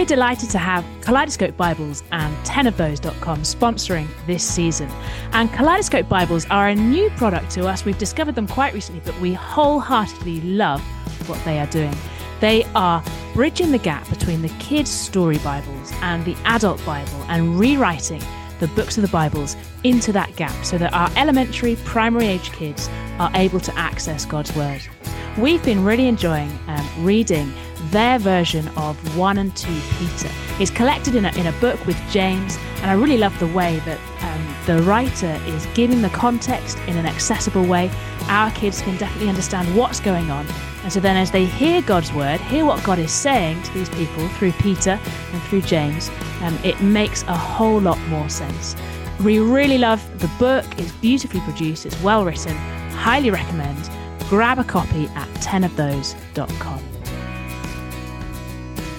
We're delighted to have Kaleidoscope Bibles and 10ofthose.com sponsoring this season. And Kaleidoscope Bibles are a new product to us. We've discovered them quite recently, but we wholeheartedly love what they are doing. They are bridging the gap between the kids' story Bibles and the adult Bible and rewriting the books of the Bibles into that gap so that our elementary, primary age kids are able to access God's Word. We've been really enjoying um, reading their version of 1 and 2 Peter. It's collected in a, in a book with James, and I really love the way that um, the writer is giving the context in an accessible way. Our kids can definitely understand what's going on. And so then, as they hear God's word, hear what God is saying to these people through Peter and through James, um, it makes a whole lot more sense. We really love the book, it's beautifully produced, it's well written. Highly recommend. Grab a copy at 10ofthose.com.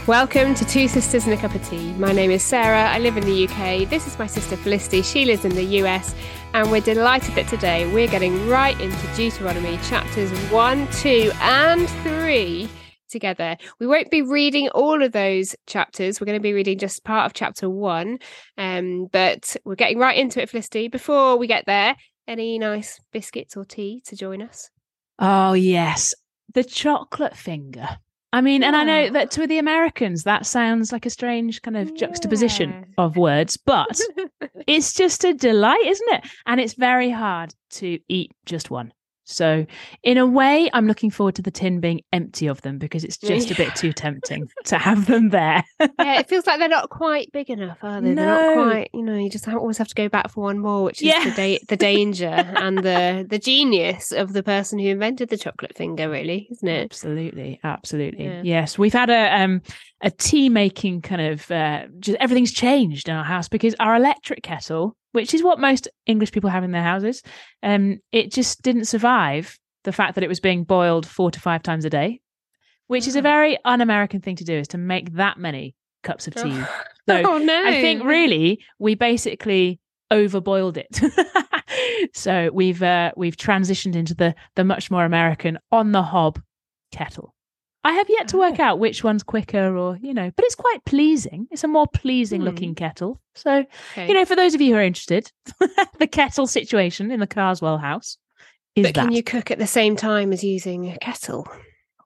Welcome to Two Sisters and a Cup of Tea. My name is Sarah. I live in the UK. This is my sister Felicity. She lives in the US. And we're delighted that today we're getting right into Deuteronomy chapters 1, 2, and 3 together. We won't be reading all of those chapters. We're going to be reading just part of chapter 1. Um, but we're getting right into it, Felicity. Before we get there, any nice biscuits or tea to join us? Oh, yes. The chocolate finger. I mean, yeah. and I know that to the Americans, that sounds like a strange kind of yeah. juxtaposition of words, but it's just a delight, isn't it? And it's very hard to eat just one. So, in a way, I'm looking forward to the tin being empty of them because it's just a bit too tempting to have them there. yeah, it feels like they're not quite big enough, are they? No. They're not quite, you know, you just always have to go back for one more, which is yeah. the, da- the danger and the, the genius of the person who invented the chocolate finger, really, isn't it? Absolutely. Absolutely. Yeah. Yes. We've had a, um, a tea making kind of, uh, just everything's changed in our house because our electric kettle which is what most English people have in their houses. Um, it just didn't survive the fact that it was being boiled four to five times a day, which is a ah. very un-American thing to do, is to make that many cups of tea. So oh, no. I think really we basically overboiled it. so we've uh, we've transitioned into the the much more American on the hob kettle. I have yet to work oh. out which one's quicker or, you know, but it's quite pleasing. It's a more pleasing hmm. looking kettle. So, okay. you know, for those of you who are interested, the kettle situation in the Carswell house is But can you cook at the same time as using a kettle?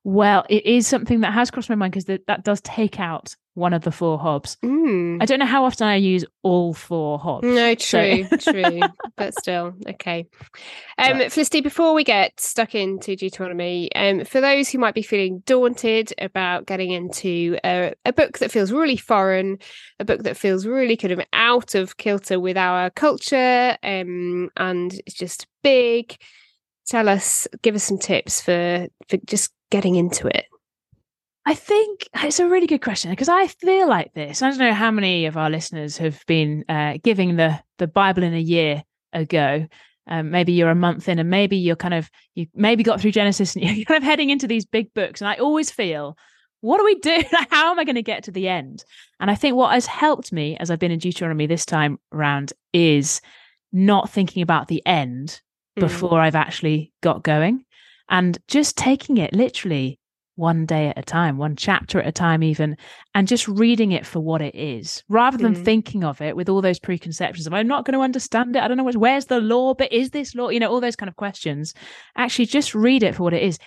Well, it is something that has crossed my mind because that does take out one of the four hobs. Mm. I don't know how often I use all four hobs. No, true, so. true, but still okay. Um, but. Felicity, before we get stuck into Deuteronomy, um, for those who might be feeling daunted about getting into a, a book that feels really foreign, a book that feels really kind of out of kilter with our culture, um, and it's just big. Tell us, give us some tips for for just getting into it? I think it's a really good question because I feel like this. I don't know how many of our listeners have been uh, giving the the Bible in a year ago. Um, maybe you're a month in, and maybe you're kind of you maybe got through Genesis, and you're kind of heading into these big books. And I always feel, what do we do? how am I going to get to the end? And I think what has helped me as I've been in Deuteronomy this time round is not thinking about the end mm. before I've actually got going and just taking it literally one day at a time, one chapter at a time, even, and just reading it for what it is, rather than mm. thinking of it with all those preconceptions of I'm not going to understand it. I don't know what, where's the law, but is this law? You know, all those kind of questions. Actually, just read it for what it is.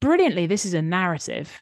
Brilliantly, this is a narrative.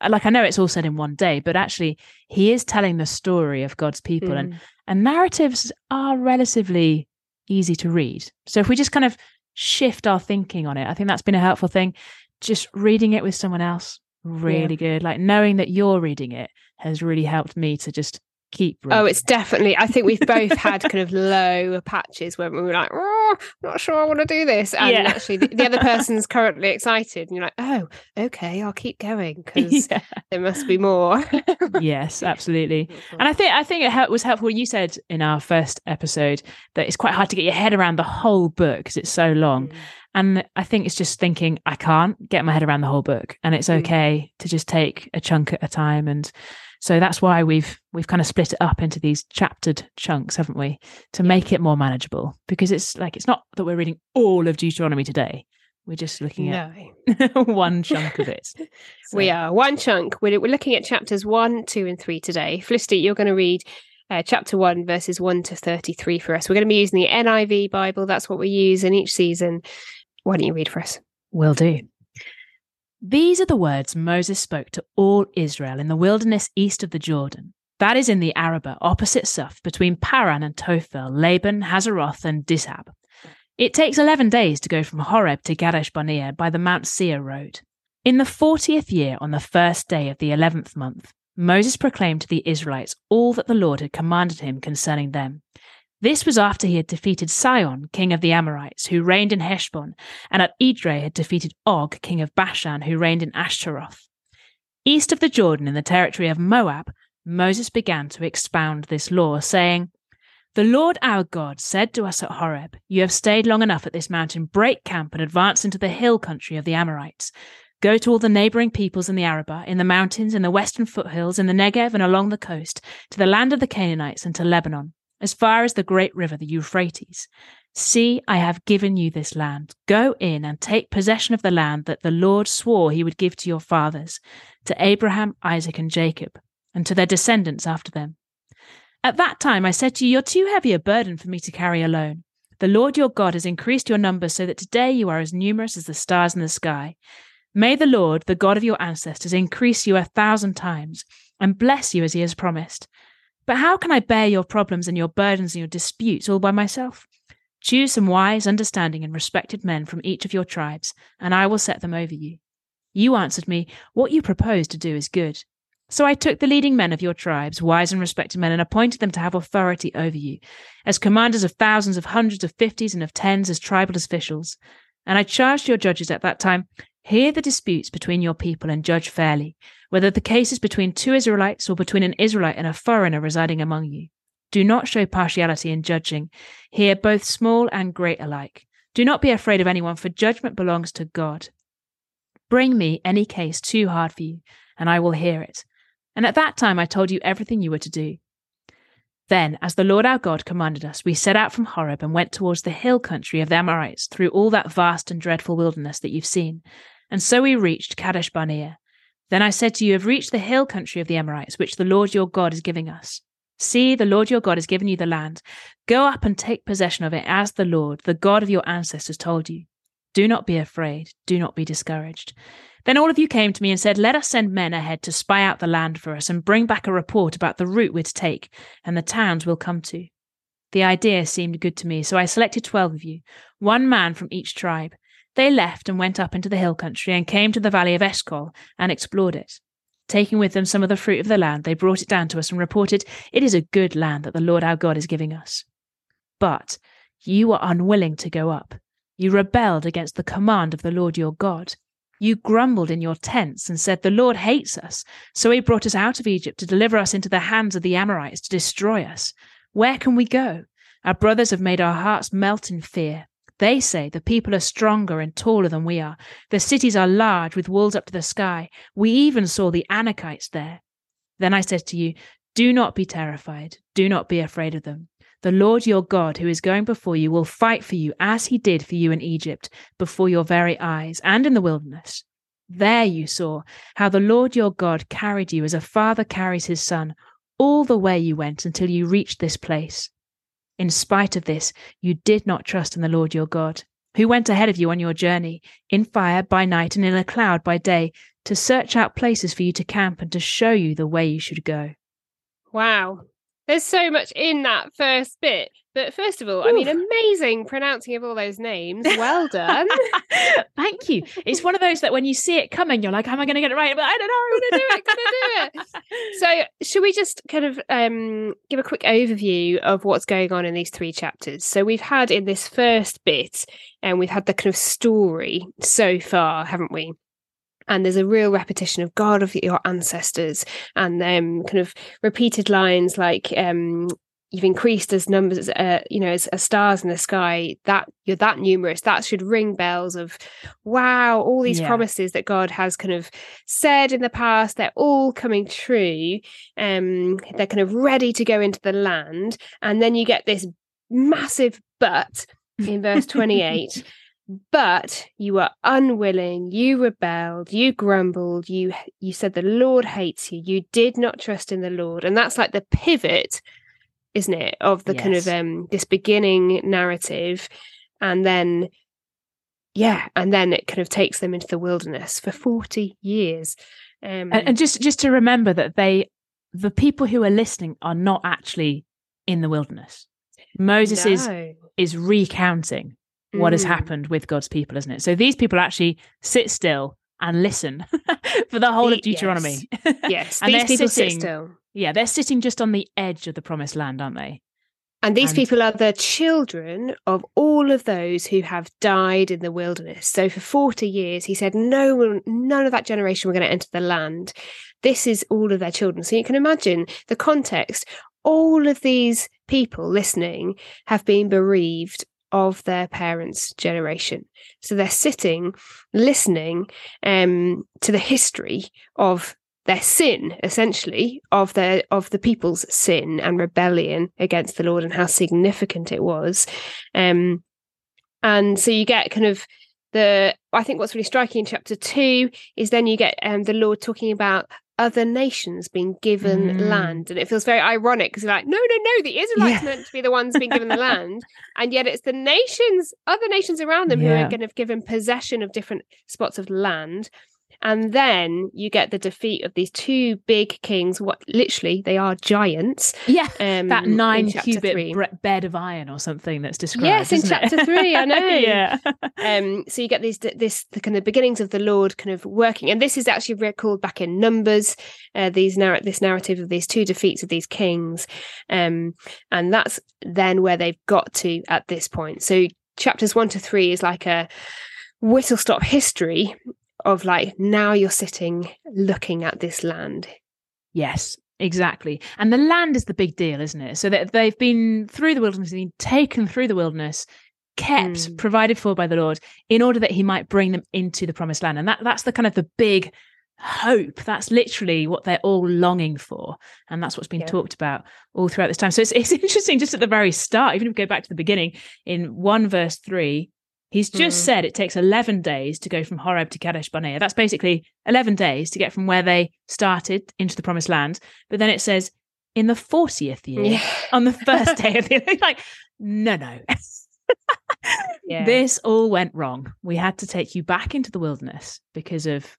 Uh, like I know it's all said in one day, but actually, he is telling the story of God's people, mm. and and narratives are relatively easy to read. So if we just kind of shift our thinking on it. I think that's been a helpful thing. Just reading it with someone else, really yeah. good. Like knowing that you're reading it has really helped me to just keep reading. Oh, it's definitely. I think we've both had kind of low patches where we were like, oh, I'm not sure I want to do this. And yeah. actually, the, the, other person's currently excited. And you're like, oh, okay, I'll keep going because yeah. there must be more. yes, absolutely. And I think I think it was helpful. You said in our first episode that it's quite hard to get your head around the whole book because it's so long. Mm. And I think it's just thinking, I can't get my head around the whole book. And it's mm. okay mm. to just take a chunk at a time and so that's why we've we've kind of split it up into these chaptered chunks, haven't we? To make it more manageable. Because it's like it's not that we're reading all of Deuteronomy today. We're just looking No. at one chunk of it. We are one chunk. We're, we're looking at chapters one, two, and three today. Felicity, you're going to read uh, chapter one, verses one to 33 for us. We're going to be using the NIV Bible. That's what we use in each season. Why don't you read for us? Will do. These are the words Moses spoke to all Israel in the wilderness east of the Jordan. That is in the Arabah, opposite Suph, between Paran and Tophel, Laban, Hazeroth, and Dishab. It takes 11 days to go from Horeb to Kadesh Barnea by the Mount Seir road. In the 40th year, on the first day of the 11th month, Moses proclaimed to the Israelites all that the Lord had commanded him concerning them. This was after he had defeated Sihon, king of the Amorites, who reigned in Heshbon, and at Edrei had defeated Og, king of Bashan, who reigned in Ashtaroth. East of the Jordan, in the territory of Moab, Moses began to expound this law, saying, The Lord our God said to us at Horeb, You have stayed long enough at this mountain, break camp and advance into the hill country of the Amorites. Go to all the neighboring peoples in the Arabah, in the mountains, in the western foothills, in the Negev, and along the coast, to the land of the Canaanites and to Lebanon, as far as the great river, the Euphrates. See, I have given you this land. Go in and take possession of the land that the Lord swore he would give to your fathers, to Abraham, Isaac, and Jacob, and to their descendants after them. At that time I said to you, You're too heavy a burden for me to carry alone. The Lord your God has increased your numbers so that today you are as numerous as the stars in the sky. May the Lord, the God of your ancestors, increase you a thousand times and bless you as he has promised. But how can I bear your problems and your burdens and your disputes all by myself? Choose some wise, understanding, and respected men from each of your tribes, and I will set them over you. You answered me, What you propose to do is good. So I took the leading men of your tribes, wise and respected men, and appointed them to have authority over you, as commanders of thousands, of hundreds, of fifties, and of tens, as tribal officials. And I charged your judges at that time, Hear the disputes between your people and judge fairly, whether the case is between two Israelites or between an Israelite and a foreigner residing among you. Do not show partiality in judging. Hear both small and great alike. Do not be afraid of anyone, for judgment belongs to God. Bring me any case too hard for you, and I will hear it. And at that time I told you everything you were to do. Then, as the Lord our God commanded us, we set out from Horeb and went towards the hill country of the Amorites through all that vast and dreadful wilderness that you've seen. And so we reached Kadesh Barnea. Then I said to you, You have reached the hill country of the Amorites, which the Lord your God is giving us. See, the Lord your God has given you the land. Go up and take possession of it as the Lord, the God of your ancestors, told you. Do not be afraid. Do not be discouraged. Then all of you came to me and said, Let us send men ahead to spy out the land for us and bring back a report about the route we're to take and the towns we'll come to. The idea seemed good to me, so I selected twelve of you, one man from each tribe. They left and went up into the hill country and came to the valley of Eshcol and explored it. Taking with them some of the fruit of the land, they brought it down to us and reported, It is a good land that the Lord our God is giving us. But you were unwilling to go up. You rebelled against the command of the Lord your God. You grumbled in your tents and said, The Lord hates us. So he brought us out of Egypt to deliver us into the hands of the Amorites to destroy us. Where can we go? Our brothers have made our hearts melt in fear. They say the people are stronger and taller than we are. The cities are large with walls up to the sky. We even saw the Anakites there. Then I said to you, Do not be terrified. Do not be afraid of them. The Lord your God, who is going before you, will fight for you as he did for you in Egypt, before your very eyes, and in the wilderness. There you saw how the Lord your God carried you as a father carries his son, all the way you went until you reached this place. In spite of this, you did not trust in the Lord your God, who went ahead of you on your journey, in fire by night and in a cloud by day, to search out places for you to camp and to show you the way you should go. Wow. There's so much in that first bit. But first of all, I mean, amazing pronouncing of all those names. Well done. Thank you. It's one of those that when you see it coming, you're like, "Am I going to get it right?" But I don't know. I'm gonna do it, gonna do it. So, should we just kind of um, give a quick overview of what's going on in these three chapters? So, we've had in this first bit, and we've had the kind of story so far, haven't we? And there's a real repetition of God of your ancestors, and um, kind of repeated lines like um, "You've increased as numbers, uh, you know, as, as stars in the sky. That you're that numerous. That should ring bells of, wow! All these Yeah. promises that God has kind of said in the past, they're all coming true. Um, they're kind of ready to go into the land, and then you get this massive but in verse 28 but you were unwilling you rebelled you grumbled you you said the lord hates you you did not trust in the lord and that's like the pivot isn't it of the yes. kind of um this beginning narrative and then yeah and then it kind of takes them into the wilderness for 40 years um and, and just just to remember that they the people who are listening are not actually in the wilderness moses no. is is recounting what has mm. happened with God's people, isn't it? So these people actually sit still and listen for the whole of Deuteronomy. Yes, yes. and these people sitting, sit still. Yeah, they're sitting just on the edge of the promised land, aren't they? And these and, people are the children of all of those who have died in the wilderness. So for 40 years, he said, no one, none of that generation were going to enter the land. This is all of their children. So you can imagine the context. All of these people listening have been bereaved of their parents' generation. So they're sitting, listening um, to the history of their sin, essentially, of their of the people's sin and rebellion against the Lord and how significant it was. Um, and so you get kind of the I think what's really striking in chapter two is then you get um, the Lord talking about other nations being given mm. land. And it feels very ironic because you're like, no, no, no, the Israelites yeah. meant to be the ones being given the land. And yet it's the nations, other nations around them yeah. who are going to have given possession of different spots of land. And then you get the defeat of these two big kings. What literally they are giants. Yeah, um, that nine cubit bre- bed of iron or something that's described. Yes, in chapter it? three, I know. yeah. um, so you get these this the kind of beginnings of the Lord kind of working, and this is actually recalled back in Numbers. Uh, these narr- this narrative of these two defeats of these kings, um, and that's then where they've got to at this point. So chapters one to three is like a whistle stop history of like now you're sitting looking at this land. Yes, exactly. And the land is the big deal, isn't it? So that they've been through the wilderness, been taken through the wilderness, kept, mm. provided for by the Lord, in order that He might bring them into the promised land. And that that's the kind of the big hope. That's literally what they're all longing for. And that's what's been yeah. talked about all throughout this time. So it's, it's interesting just at the very start, even if we go back to the beginning, in 1 verse 3, He's just mm. said it takes 11 days to go from Horeb to Kadesh Barnea. That's basically 11 days to get from where they started into the promised land. But then it says in the 40th year, yeah. on the first day of the year. like, no, no. yeah. This all went wrong. We had to take you back into the wilderness because of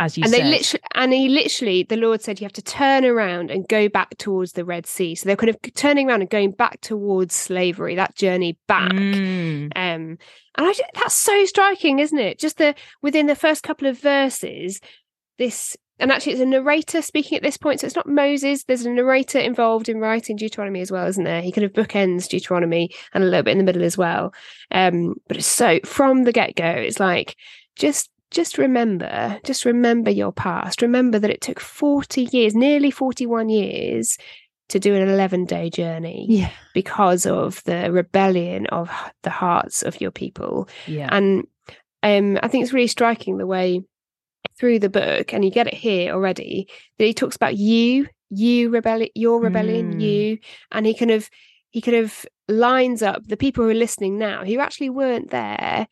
as you and said. they literally and he literally the lord said you have to turn around and go back towards the red sea. So they're kind of turning around and going back towards slavery that journey back. Mm. um and I, that's so striking isn't it? Just the within the first couple of verses this and actually it's a narrator speaking at this point so it's not moses. There's a narrator involved in writing deuteronomy as well isn't there? He kind of bookends deuteronomy and a little bit in the middle as well. Um but it's so from the get-go it's like just just remember, just remember your past. Remember that it took 40 years, nearly 41 years to do an 11 day journey yeah. because of the rebellion of the hearts of your people. Yeah. And um, I think it's really striking the way through the book, and you get it here already, that he talks about you, you rebellion, your rebellion, mm. you, and he kind of he kind of lines up the people who are listening now who actually weren't there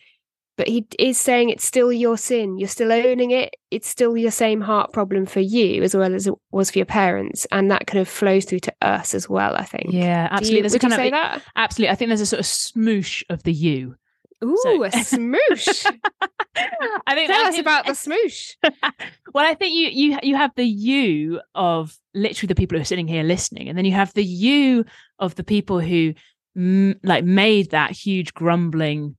but he is saying it's still your sin. You're still owning it. It's still your same heart problem for you as well as it was for your parents, and that kind of flows through to us as well. I think. Yeah, absolutely. You, there's a kind of that? absolutely. I think there's a sort of smoosh of the you. Ooh, so. a smoosh. I think tell us about the smoosh. well, I think you you you have the you of literally the people who are sitting here listening, and then you have the you of the people who m- like made that huge grumbling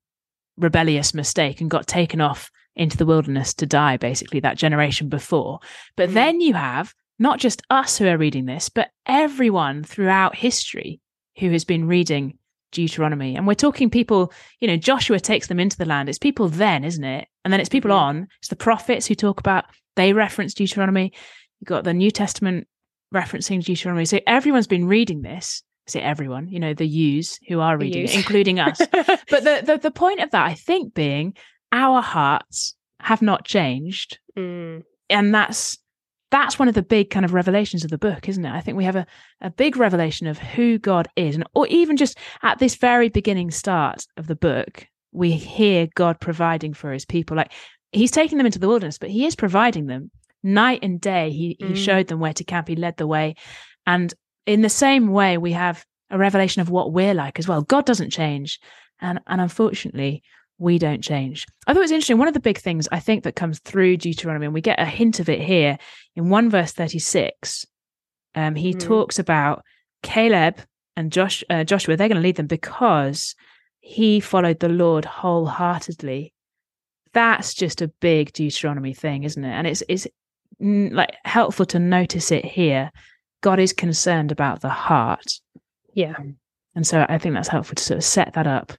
rebellious mistake and got taken off into the wilderness to die, basically, that generation before. But mm. then you have not just us who are reading this, but everyone throughout history who has been reading Deuteronomy. And we're talking people, you know, Joshua takes them into the land. It's people then, isn't it? And then it's people on. It's the prophets who talk about, they reference Deuteronomy. You've got the New Testament referencing Deuteronomy. So everyone's been reading this say everyone, you know, the yous who are reading it, including us. but the, the, the point of that, I think, being our hearts have not changed, mm. and that's that's one of the big kind of revelations of the book, isn't it? I think we have a, a big revelation of who God is, and or even just at this very beginning start of the book, we hear God providing for his people. Like he's taking them into the wilderness, but he is providing them night and day. He, he mm. showed them where to camp. He led the way. And in the same way, we have a revelation of what we're like as well. God doesn't change. And, and unfortunately, we don't change. I thought it was interesting. One of the big things I think that comes through Deuteronomy, and we get a hint of it here in 1 verse 36, um, he mm. talks about Caleb and Josh, uh, Joshua, they're going to lead them because he followed the Lord wholeheartedly. That's just a big Deuteronomy thing, isn't it? And it's it's like helpful to notice it here. God is concerned about the heart. Yeah. Um, and so I think that's helpful to sort of set that up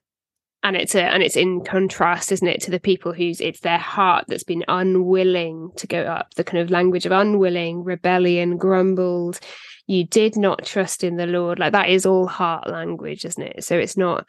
and it's a, and it's in contrast isn't it to the people whose it's their heart that's been unwilling to go up the kind of language of unwilling rebellion grumbled you did not trust in the lord like that is all heart language isn't it so it's not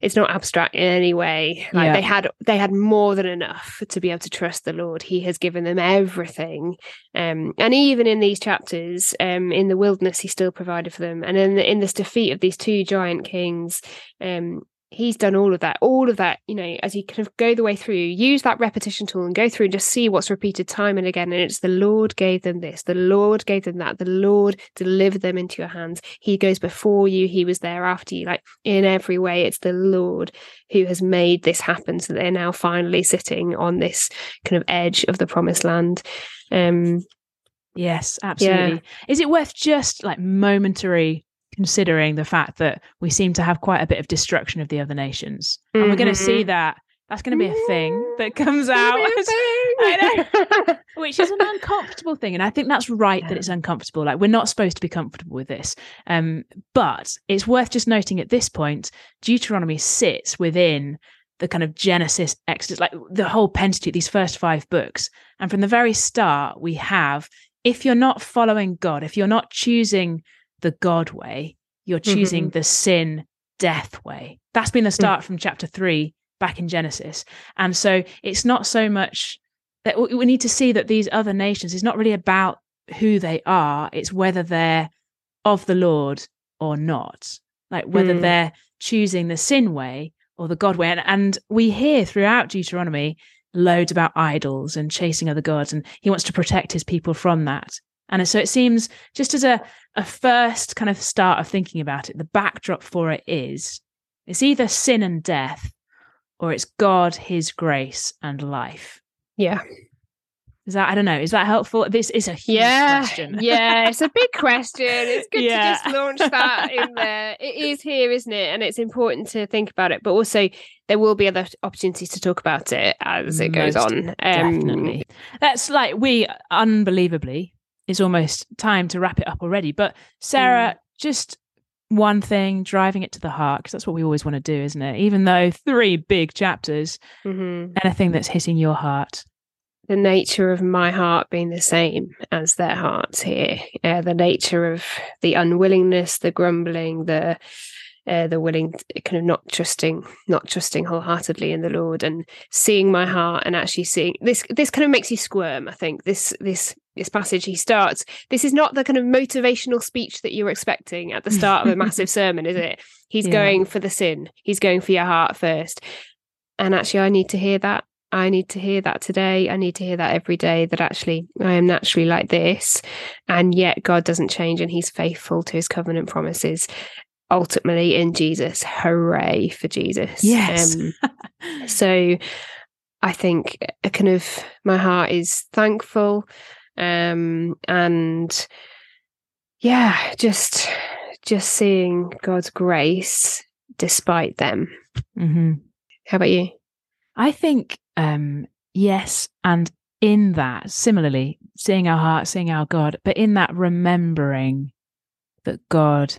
it's not abstract in any way. Like yeah. they had they had more than enough to be able to trust the lord. He has given them everything. Um, and even in these chapters um, in the wilderness he still provided for them. And in the, in this defeat of these two giant kings um, he's done all of that all of that you know as you kind of go the way through use that repetition tool and go through and just see what's repeated time and again. And it's the lord gave them this the lord gave them that the lord delivered them into your hands. He goes before you he was there after you like in every way. It's the lord who has made this happen so they're now finally sitting on this kind of edge of the promised land. Um yes absolutely. yeah. is it worth just like momentary considering the fact that we seem to have quite a bit of destruction of the other nations. Mm-hmm. And we're going to see that that's going to be a thing that comes out. which is an uncomfortable thing. And I think that's right that it's uncomfortable. Like we're not supposed to be comfortable with this. Um, but it's worth just noting at this point, Deuteronomy sits within the kind of Genesis, Exodus, like the whole Pentateuch, these first five books. And from the very start, we have if you're not following God, if you're not choosing the God way, you're choosing mm-hmm. the sin death way. That's been the mm. start mm. from chapter three back in Genesis. And so it's not so much that we need to see that these other nations is not really about who they are, it's whether they're of the Lord or not, like whether mm. they're choosing the sin way or the God way. And, and we hear throughout Deuteronomy loads about idols and chasing other gods, and he wants to protect his people from that. And so it seems just as a, a first kind of start of thinking about it, the backdrop for it is it's either sin and death or it's God, his grace and life. Yeah. Is that I don't know, is that helpful? This is a huge yeah, question. yeah, it's a big question. It's good yeah. to just launch that in there. It is here, isn't it? And it's important to think about it, but also there will be other opportunities to talk about it as it goes Most on. Um, definitely. That's like we unbelievably it's almost time to wrap it up already. But Sarah, mm. just one thing, driving it to the heart, because that's what we always want to do, isn't it? Even though three big chapters, mm-hmm. anything that's hitting your heart. The nature of my heart being the same as their hearts here. Uh, the nature of the unwillingness, the grumbling, the uh, the willing kind of not trusting not trusting wholeheartedly in the lord and seeing my heart and actually seeing this this kind of makes you squirm i think this this this passage he starts this is not the kind of motivational speech that you're expecting at the start of a massive sermon is it he's yeah. going for the sin he's going for your heart first and actually i need to hear that I need to hear that today. I need to hear that every day that actually I am naturally like this. And yet God doesn't change and he's faithful to his covenant promises ultimately in Jesus. Hooray for Jesus. Yes. Um, so I think a kind of my heart is thankful. Um, and yeah, just just seeing God's grace despite them. Mm-hmm. How about you? I think um, yes, and in that, similarly, seeing our heart, seeing our God, but in that remembering that God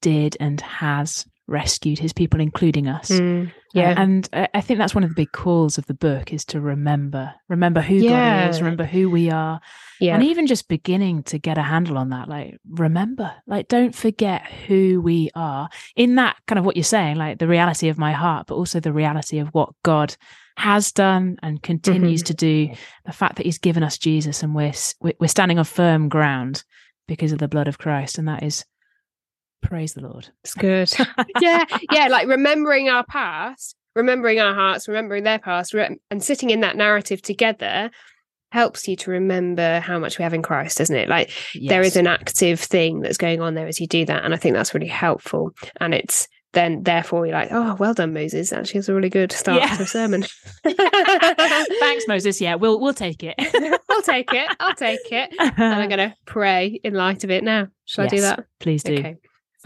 did and has rescued his people, including us. Mm, yeah. Uh, and I think that's one of the big calls of the book is to remember, remember who yeah. God is, remember who we are. Yeah. And even just beginning to get a handle on that, like, remember, like, don't forget who we are in that kind of what you're saying, like the reality of my heart, but also the reality of what God has done and continues mm-hmm. to do. The fact that he's given us Jesus and we're, we're standing on firm ground because of the blood of Christ. And that is Praise the Lord. It's good. yeah, yeah, like remembering our past, remembering our hearts, remembering their past, re- and sitting in that narrative together helps you to remember how much we have in Christ, doesn't it? Like yes. there is an active thing that's going on there as you do that, and I think that's really helpful. And it's then therefore you're like, oh, well done, Moses. Actually, it's a really good start yeah. to a sermon. Thanks, Moses. Yeah, we'll we'll take it. I'll take it. I'll take it. And I'm going to pray in light of it now. Shall yes, I do that? Please do. Okay.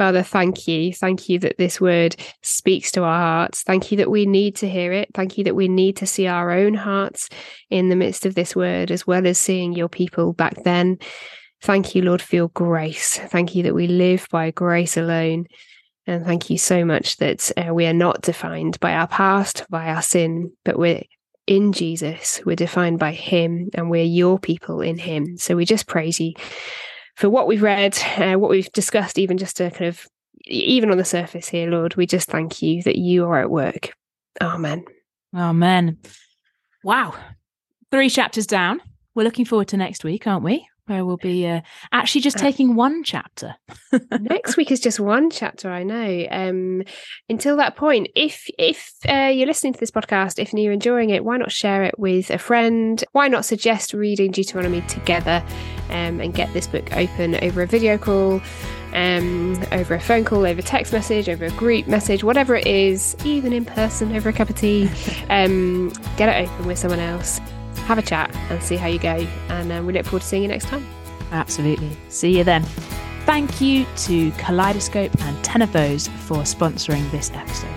Father, thank you. Thank you that this word speaks to our hearts. Thank you that we need to hear it. Thank you that we need to see our own hearts in the midst of this word, as well as seeing your people back then. Thank you, Lord, for your grace. Thank you that we live by grace alone. And thank you so much that uh, we are not defined by our past, by our sin, but we're in Jesus. We're defined by Him and we're your people in Him. So we just praise you for what we've read, uh, what we've discussed, even just to kind of, even on the surface here, Lord, we just thank you that you are at work. Amen. Amen. Wow. Three chapters down. We're looking forward to next week, aren't we? Where we'll be uh, actually just taking one chapter. next week is just one chapter, I know. Um, until that point, if if uh, you're listening to this podcast, if you're enjoying it, why not share it with a friend? Why not suggest reading Deuteronomy together um, and get this book open over a video call? Um, over a phone call, over text message, over a group message, whatever it is, even in person over a cup of tea, um, get it open with someone else have a chat and see how you go. And um, we look forward to seeing you next time. Absolutely. See you then. Thank you to Kaleidoscope and 10ofthose for sponsoring this episode.